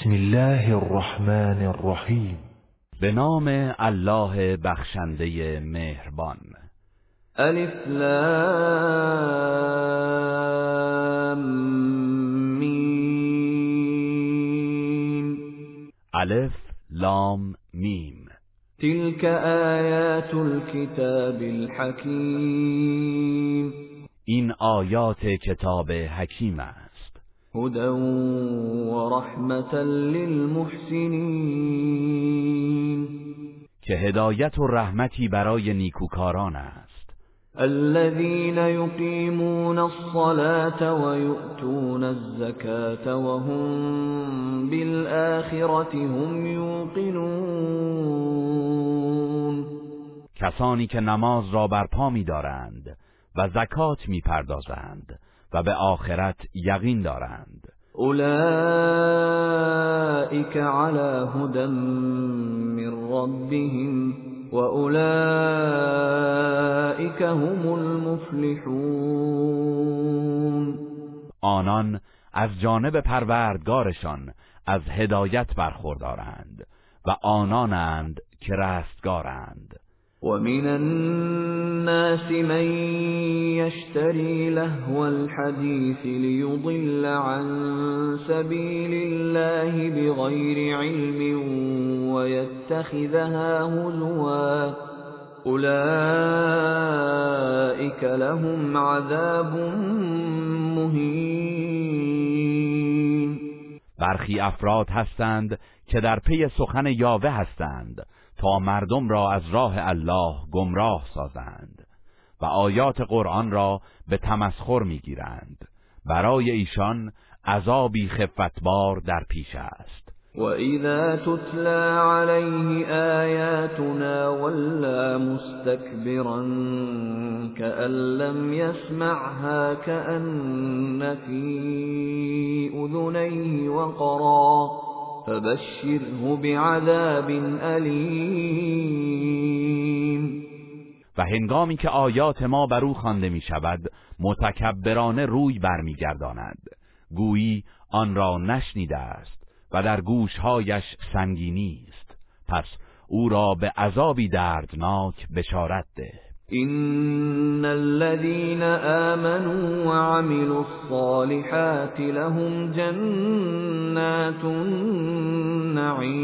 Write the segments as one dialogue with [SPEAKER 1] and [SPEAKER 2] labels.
[SPEAKER 1] بسم الله الرحمن الرحیم.
[SPEAKER 2] به نام الله بخشنده مهربان.
[SPEAKER 3] الف لام میم.
[SPEAKER 2] الف لام میم.
[SPEAKER 3] تلك آیات الكتاب الحکیم.
[SPEAKER 2] این آیات کتاب حکیم است.
[SPEAKER 3] هدى ورحمة للمحسنین
[SPEAKER 2] که هدایت و رحمتی برای نیکوکاران است.
[SPEAKER 3] الذين يقيمون الصلاة ويؤتون الزكاة وهم بالآخرة هم يوقنون
[SPEAKER 2] کسانی که نماز را برپا می‌دارند و زکات می‌پردازند. و به آخرت یقین دارند.
[SPEAKER 3] أولئك على هدى من ربهم وأولئك هم المفلحون.
[SPEAKER 2] آنان از جانب پروردگارشان از هدایت برخوردارند و آنانند که رستگارند.
[SPEAKER 3] ومن الناس من يشتري لهو الحديث ليضل عن سبيل الله بغير علم ويتخذها هزوا أولئك لهم عذاب مهين.
[SPEAKER 2] برخی افراد هستند که در پی سخن یاوه هستند. تا مردم را از راه الله گمراه سازند و آیات قرآن را به تمسخر می‌گیرند. برای ایشان عذابی خفتبار در پیش است.
[SPEAKER 3] وَإِذَا تُتْلَى عَلَيْهِ آيَاتُنَا وَلَّى مُسْتَكْبِرًا كَأَن لَّمْ يَسْمَعْهَا كَأَنَّ فِي أُذُنَيْهِ وَقْرًا فَبَشِّرْهُ بِعَذَابٍ أَلِيمٍ.
[SPEAKER 2] و هنگامی که آیات ما بر او خوانده می شود متکبرانه روی برمیگرداند. گویی آن را نشنیده است و در گوشهایش سنگینی است پس او را به عذابی دردناک بشارت ده.
[SPEAKER 3] إن الذين آمنوا وعملوا الصالحات لهم جنات النعيم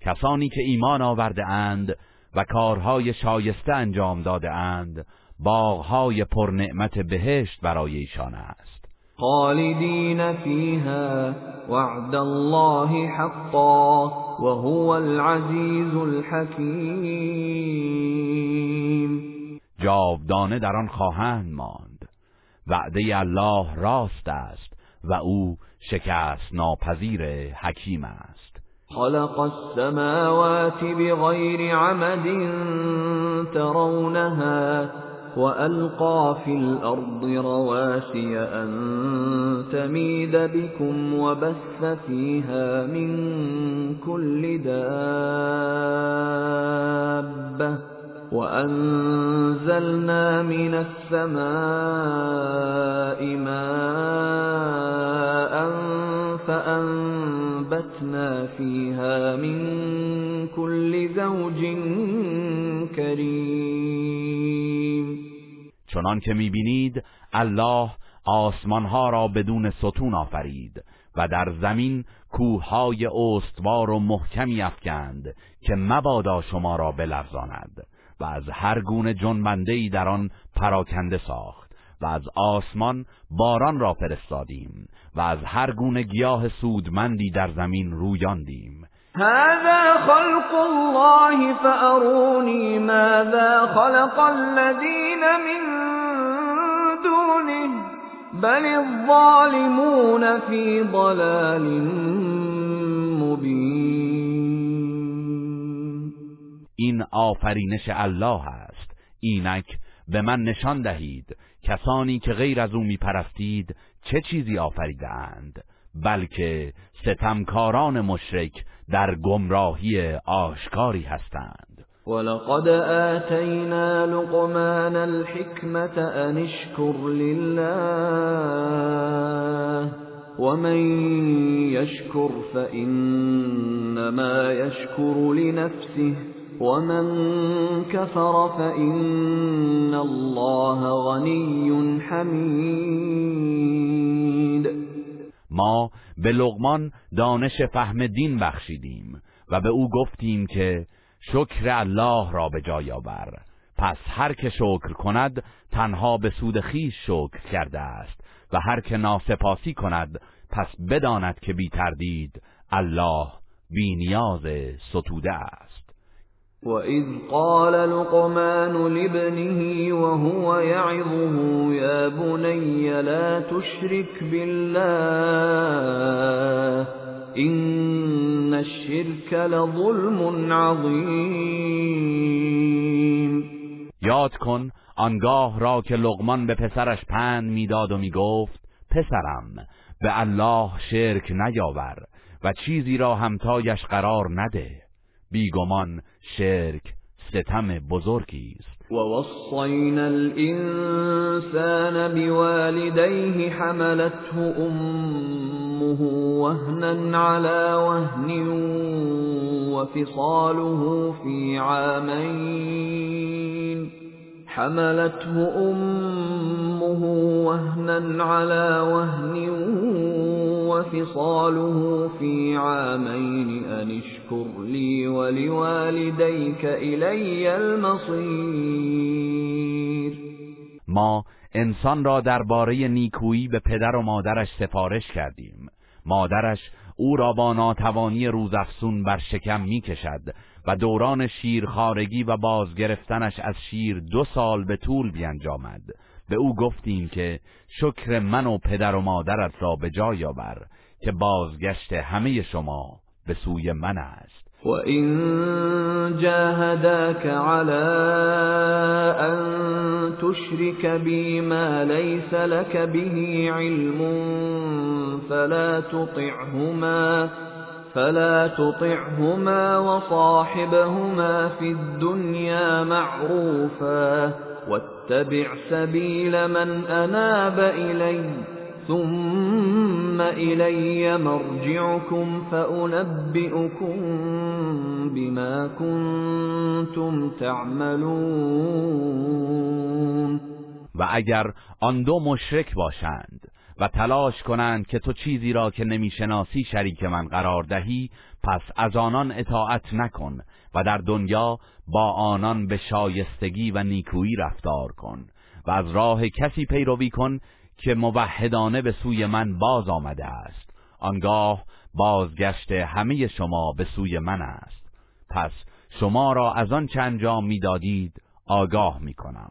[SPEAKER 2] کسانی که ایمان آورده اند و کارهای شایسته انجام داده اند باغهای پرنعمت بهشت برای ایشان است.
[SPEAKER 3] خالدين فيها وعد الله حقا وهو العزيز الحكيم.
[SPEAKER 2] جاودانه در آن خواهند ماند. وعده الله راست است و او شکست ناپذیر حکیم است.
[SPEAKER 3] خلق السماوات بغير عمد ترونها وألقى في الأرض رواسي أن تميد بكم وبث فيها من كل دابة وأنزلنا من السماء ماء فأنبتنا فيها من كل زوج كريم
[SPEAKER 2] چنان که می‌بینید الله آسمانها را بدون ستون آفرید و در زمین کوههای استوار و محکمی افکند که مبادا شما را بلرزاند و از هر گونه جنبندهای در آن پراکنده ساخت و از آسمان باران را فرستادیم و از هر گونه گیاه سودمندی در زمین رویاندیم
[SPEAKER 3] هذا خلق الله فأروني ماذا خلق الذين من دونه بل الظالمون في ضلال
[SPEAKER 2] این آفرینش الله است. اینک به من نشان دهید. کسانی که غیر از او میپرستید چه چیزی آفریدند بلکه ستمکاران مشرک در گمراهی آشکاری هستند.
[SPEAKER 3] ولقد آتينا لقمان الحكمة أن اشكر لله ومن يشكر فإنما يشكر لنفسه ومن كفر فإن الله غني حمید.
[SPEAKER 2] ما به لغمان دانش فهم دین بخشیدیم و به او گفتیم که شکر الله را به جای آور. پس هر که شکر کند تنها به سود خیش شکر کرده است و هر که ناسپاسی کند پس بداند که بی تردید الله بی نیاز ستوده است.
[SPEAKER 3] وَإِذْ قَالَ لُقْمَانُ لِابْنِهِ وَهُوَ يَعِظُهُ يَا بُنَيَّ لَا تُشْرِكْ بِاللَّهِ إِنَّ الشِّرْكَ لَظُلْمٌ عَظِيمٌ.
[SPEAKER 2] یاد کن آنگاه را که لقمان به پسرش پند می‌داد و می‌گفت پسرم به الله شرک نیاور و چیزی را همتایش قرار نده. بیگمان شرک ستم بزرگی است.
[SPEAKER 3] ووصينا الإنسان بوالديه حملته أمه وهنا على وهن وفصاله في عامين حملته أمه وهنا على وهن وفصاله في عامين أن اشكر لي ولوالديك إلي المصير.
[SPEAKER 2] ما انسان را درباره نیکویی به پدر و مادرش سفارش کردیم. مادرش او را با ناتوانی روزافزون بر شکم می‌کشد و دوران شیرخارگی و بازگرفتنش از شیر دو سال به طول بیانجامد. به او گفتیم که شکر من و پدر و مادرت را به جای آور که بازگشت همه شما به سوی من است.
[SPEAKER 3] وَإِن جَاهَدَاكَ عَلَىٰ أَن تُشْرِكَ بِي مَا لَيْسَ لَكَ بِهِ عِلْمٌ فَلَا تُطِعْهُمَا. فلا تطعهما وصاحبهما في الدنيا معروفا واتبع سبيل من أناب إلي ثم إلي مرجعكم فأنبئكم بما كنتم تعملون
[SPEAKER 2] و اگر آن دو مشرک باشند و تلاش کنند که تو چیزی را که نمی‌شناسی شریک من قرار دهی پس از آنان اطاعت نکن و در دنیا با آنان به شایستگی و نیکویی رفتار کن و از راه کسی پیروی کن که موحدانه به سوی من باز آمده است. آنگاه بازگشت همه شما به سوی من است. پس شما را از آن چه انجام می‌دادید آگاه می‌کنم.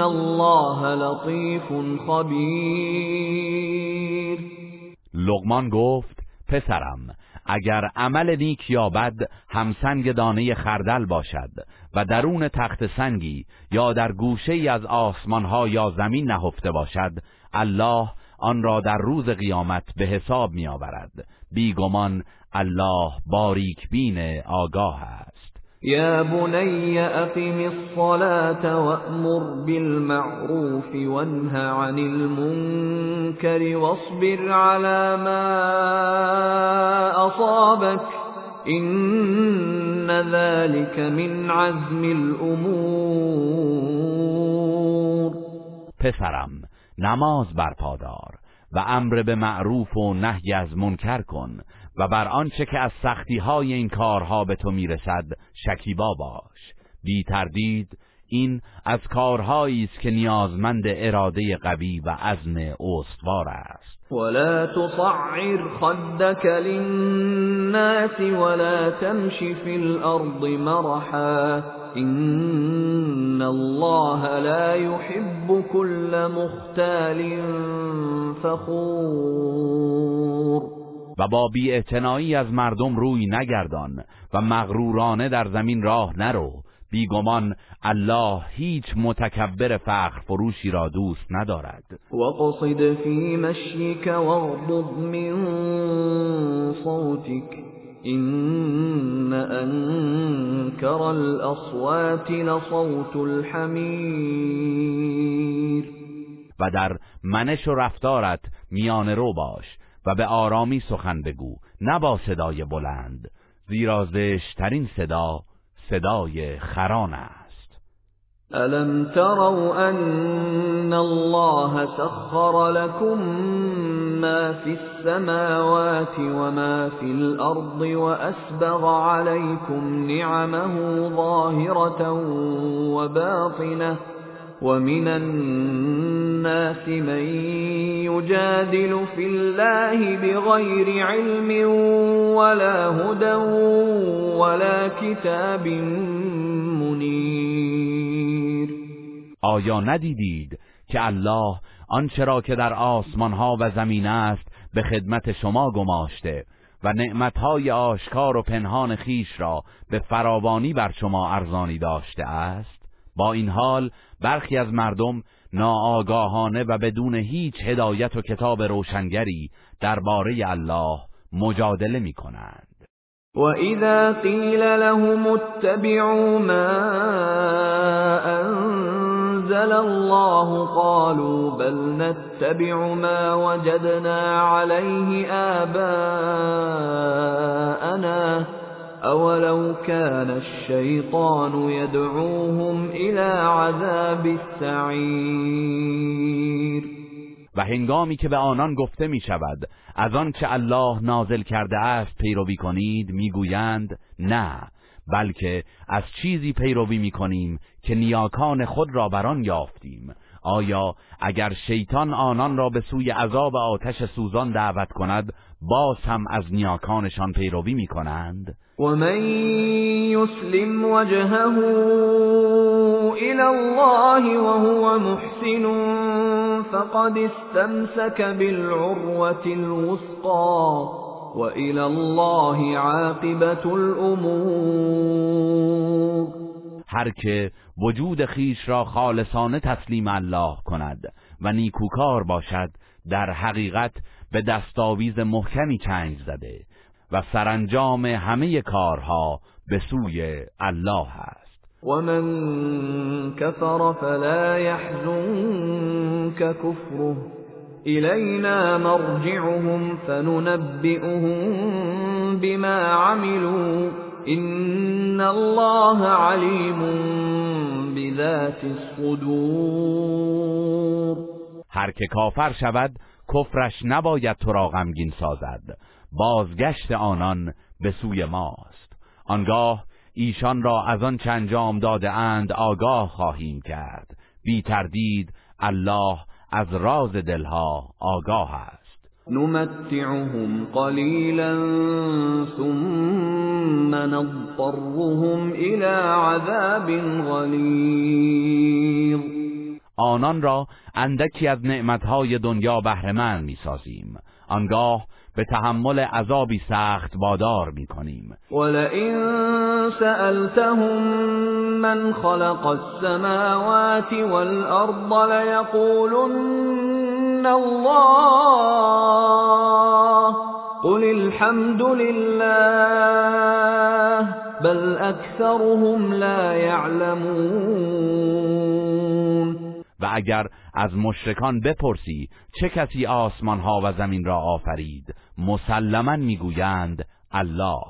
[SPEAKER 3] الله لطيف خبیر
[SPEAKER 2] لغمان گفت پسرم اگر عمل نیک یا بد همسنگ دانه خردل باشد و درون تخت سنگی یا در گوشه ای از آسمان ها یا زمین نهفته باشد الله آن را در روز قیامت به حساب می آورد بیگمان الله باریک بین آگاه است.
[SPEAKER 3] يا بني أقم الصلاة وأمر بالمعروف وانه عن المنكر واصبر على ما أصابك إن ذلك من عزم الأمور.
[SPEAKER 2] پسرم نماز برپادار و امر به معروف و نهی از منکر کن و بر آنچه که از سختی های این کارها به تو می‌رسد شکیبا باش. بی تردید این از کارهایی است که نیازمند اراده قوی و عزم استوار است.
[SPEAKER 3] ولا تصعر خدك للناس ولا تمش في الارض مرحا ان الله لا يحب كل مختال فخور.
[SPEAKER 2] و با بیاعتنایی از مردم روی نگردان و مغرورانه در زمین راه نرو بیگمان الله هیچ متکبر فخر فروشی را دوست ندارد.
[SPEAKER 3] وقصد فی مشیک واغضض من صوتک این انکر الاصوات لصوت الحمیر.
[SPEAKER 2] و در منش و رفتارت میان رو باش و به آرامی سخن بگو نه با صدای بلند. زیرا زشترین صدا صدای خران است.
[SPEAKER 3] ألم تروا أن الله سخر لكم ما في السماوات وما في الأرض وأسبغ عليكم نعمه ظاهرة وباطنة ومن الناس من يجادل في الله بغير علم ولا هدى ولا كتاب منیر
[SPEAKER 2] آیا ندیدید که الله آنچه را که در آسمان ها و زمین است به خدمت شما گماشته و نعمتهای آشکار و پنهان خیش را به فراوانی بر شما ارزانی داشته است؟ با این حال برخی از مردم ناآگاهانه و بدون هیچ هدایت و کتاب روشنگری درباره الله مجادله می کنند
[SPEAKER 3] و اذا قیل لهم اتبعوا ما انزل الله قالوا بل نتبع ما وجدنا عليه آباءنا. اولو كان الشیطان يدعوهم الى عذاب السعیر
[SPEAKER 2] و هنگامی که به آنان گفته می شود از آن که الله نازل کرده است پیروی کنید می‌گویند نه بلکه از چیزی پیروی می کنیم که نیاکان خود را بر آن یافتیم. آیا اگر شیطان آنان را به سوی عذاب آتش سوزان دعوت کند باز هم از نیاکانشان پیروی می کنند
[SPEAKER 3] ومن يسلم وجهه إلى الله وهو محسن فقد استمسك بالعروة الوثقى وإلى الله عاقبة الأمور
[SPEAKER 2] هر که وجود خیش را خالصانه تسلیم الله کند و نیکوکار باشد در حقیقت به دستاویز محکمی چنگ زده و سرانجام همه کارها به سوی الله است.
[SPEAKER 3] و من کفر فلا يحزنك كفره إلينا مرجعهم فننبئهم بما عملوا. إن الله علیم بذات الصدور.
[SPEAKER 2] هر که کافر شود کفرش نباید تو را غمگین سازد. بازگشت آنان به سوی ماست. آنگاه ایشان را از آن انجام داده اند آگاه خواهیم کرد. بی تردید الله از راز دلها آگاه است.
[SPEAKER 3] نمتعهم قلیلا ثم نضطرهم الى عذاب غلیظ
[SPEAKER 2] آنان را اندکی از نعمتهای دنیا بهرهمند می‌سازیم. آنگاه به تحمل عذابی سخت وادار می‌کنیم.
[SPEAKER 3] ولئن سألتهم من خلق السماوات والأرض ليقولن الله قل الحمد لله بل أكثرهم لا يعلمون
[SPEAKER 2] و اگر از مشرکان بپرسی چه کسی آسمان ها و زمین را آفرید مسلما می‌گویند الله.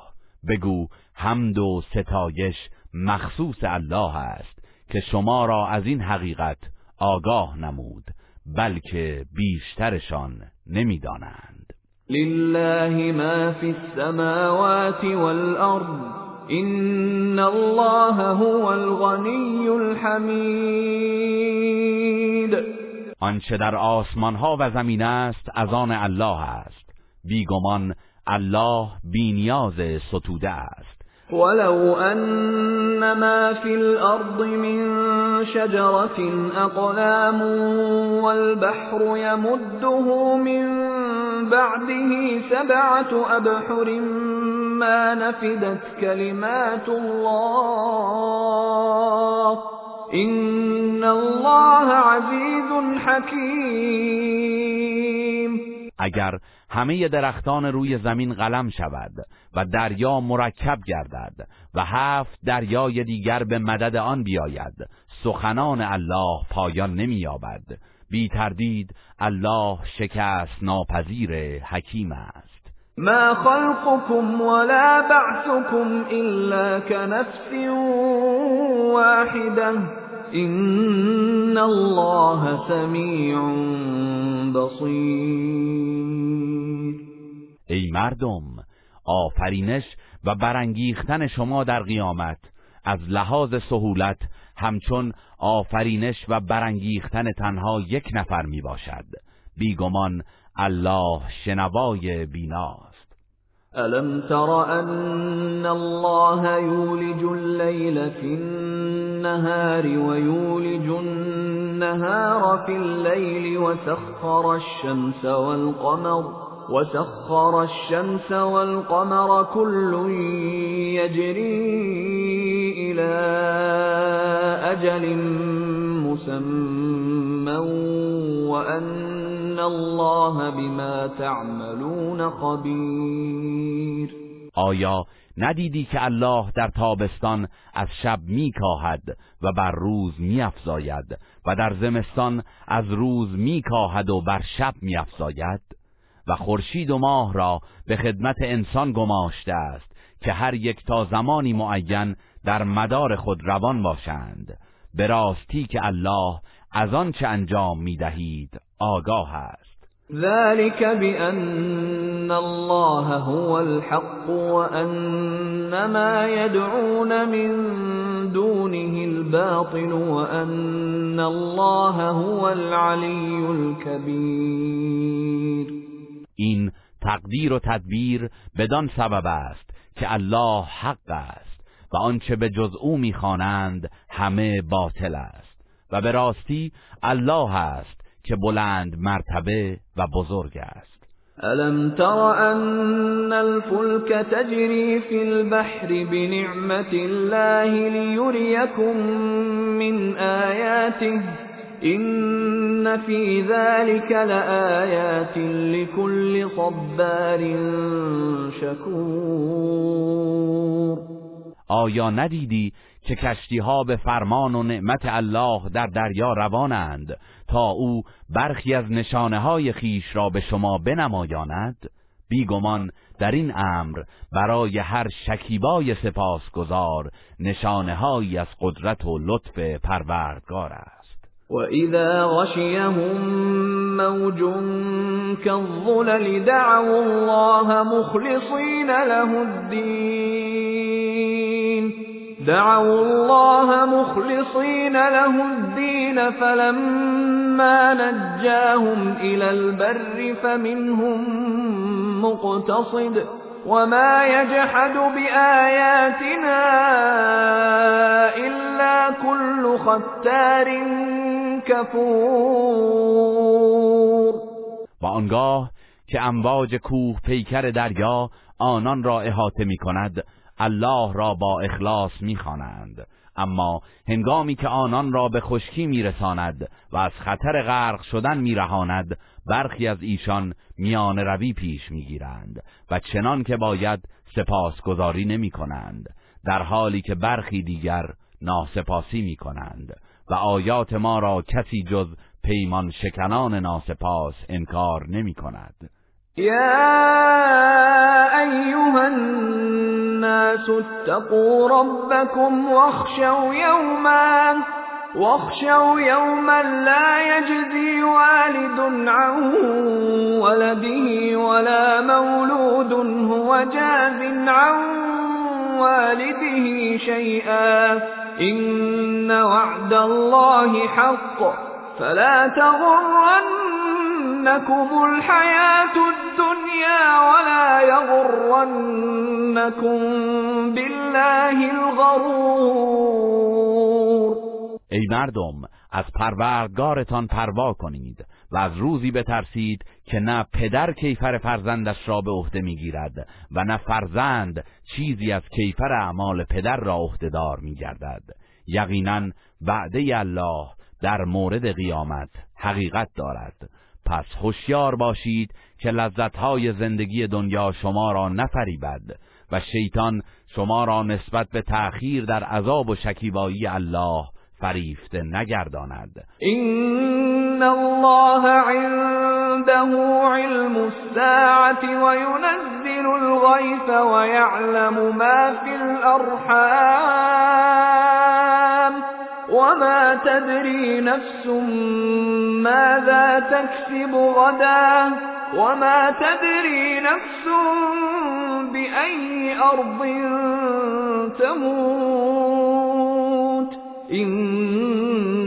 [SPEAKER 2] بگو حمد و ستایش مخصوص الله است که شما را از این حقیقت آگاه نمود. بلکه بیشترشان نمی‌دانند.
[SPEAKER 3] لله ما فی السماوات والارض این الله هو الغنی الحمید
[SPEAKER 2] آنچه در آسمان ها و زمین است از آن الله است. بیگمان الله بینیاز ستوده است.
[SPEAKER 3] ولو ان ما في الارض من شجرة أقلام والبحر يمده من بعده سبعة أبحر ما نفدت كلمات الله. إن الله عزيز
[SPEAKER 2] اگر همه درختان روی زمین قلم شود و دریا مرکب گردد و هفت دریای دیگر به مدد آن بیاید. سخنان الله پایان نمییابد. بی تردید الله شکست ناپذیر حکیم است.
[SPEAKER 3] ما خلقكم ولا بعثكم الا كنفس واحده ان الله سمیع بصیر
[SPEAKER 2] ای مردم آفرینش و برانگیختن شما در قیامت. از لحاظ سهولت همچون آفرینش و برانگیختن تنها یک نفر می باشد. بیگمان الله شنوای بیناست.
[SPEAKER 3] الم تر ان الله یولج الليل في النهار ويولج النهار في الليل وسخر الشمس والقمر. وسخر الشمس والقمر كل يجري إلى أجل مسمى وأن الله بما تعملون خبير
[SPEAKER 2] آیا ندیدی که الله در تابستان از شب میکاهد و بر روز میافزاید و در زمستان از روز میکاهد و بر شب میافزاید؟ و خورشید و ماه را به خدمت انسان گماشته است که هر یک تا زمانی معین در مدار خود روان باشند. به راستی که الله از آن چه انجام می دهید آگاه است.
[SPEAKER 3] ذلك بأن الله هو الحق وأن ما يدعون من دونه الباطل وأن الله هو العلي الكبير.
[SPEAKER 2] این تقدیر و تدبیر بدان سبب است که الله حق است و آنچه به جز او می‌خوانند همه باطل است و به راستی الله است که بلند مرتبه و بزرگ است.
[SPEAKER 3] الم تر ان الفلك تجري في البحر بنعمت الله ليريكم من آياته این فی ذلك لآیات لكل صبار شکور
[SPEAKER 2] آیا ندیدی که کشتی ها به فرمان و نعمت الله در دریا روانند تا او برخی از نشانه های خیش را به شما بنمایاند؟ بیگمان در این امر برای هر شکیبای سپاسگزار نشانه از قدرت و لطف پروردگار است.
[SPEAKER 3] وَإِذَا غَشِيَهُم مَّوْجٌ كَالظُّلَلِ دَعَوُا اللَّهَ مُخْلِصِينَ لَهُ الدِّينَ دَعَوُا اللَّهَ مُخْلِصِينَ لَهُ الدِّينَ فَلَمَّا نَجَّاهُمْ إِلَى الْبَرِّ فَمِنْهُم مُّقْتَصِدٌ وما يجحد بآياتنا إلا كل ختار کفور
[SPEAKER 2] و آنگاه که امواج کوه پیکر دریا آنان را احاطه می کند الله را با اخلاص می خوانند. اما هنگامی که آنان را به خشکی میرساند و از خطر غرق شدن میرهاند برخی از ایشان میان روی پیش می‌گیرند و چنان که باید سپاسگزاری نمی کنند در حالی که برخی دیگر ناسپاسی می کنند و آیات ما را کسی جز پیمان شکنان ناسپاس انکار نمی کند.
[SPEAKER 3] یا ایها الناس اتقوا ربكم واخشوا یوما واخشوا يوما لا يجزي والد عن ولده ولا مولود هو جاز عن والده شيئا إن وعد الله حق فلا تغرنكم الحياة الدنيا ولا يغرنكم بالله الغرور
[SPEAKER 2] ای مردم از پروردگارتان پروا کنید. و از روزی بترسید که نه پدر کیفر فرزندش را به عهده می‌گیرد و نه فرزند چیزی از کیفر اعمال پدر را عهدهدار میگردد. یقینا وعده الله در مورد قیامت حقیقت دارد. پس هوشیار باشید که لذتهای زندگی دنیا شما را نفریبد و شیطان شما را نسبت به تأخیر در عذاب و شکیبایی الله فریفته نگرداند.
[SPEAKER 3] این الله عنده علم الساعة وينزل الغیث ويعلم ما في الارحام وما تدري نفس ماذا تكسب غدا وما تدري نفس بأي أرض تموت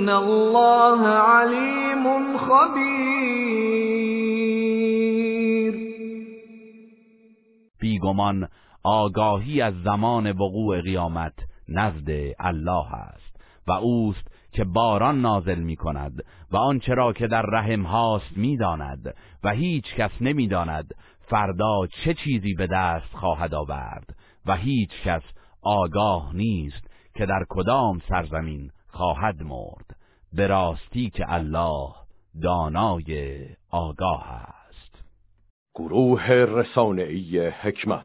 [SPEAKER 3] إن الله عليم خبير.
[SPEAKER 2] بیگمان آگاهی از زمان وقوع قیامت نزد الله است و اوست که باران نازل می کند و آنچه را که در رحم هاست می داند و هیچ کس نمی داند فردا چه چیزی به دست خواهد آورد و هیچ کس آگاه نیست که در کدام سرزمین خواهد مرد به راستی که الله دانای آگاه است.
[SPEAKER 4] گروه رسانه‌ای حکمت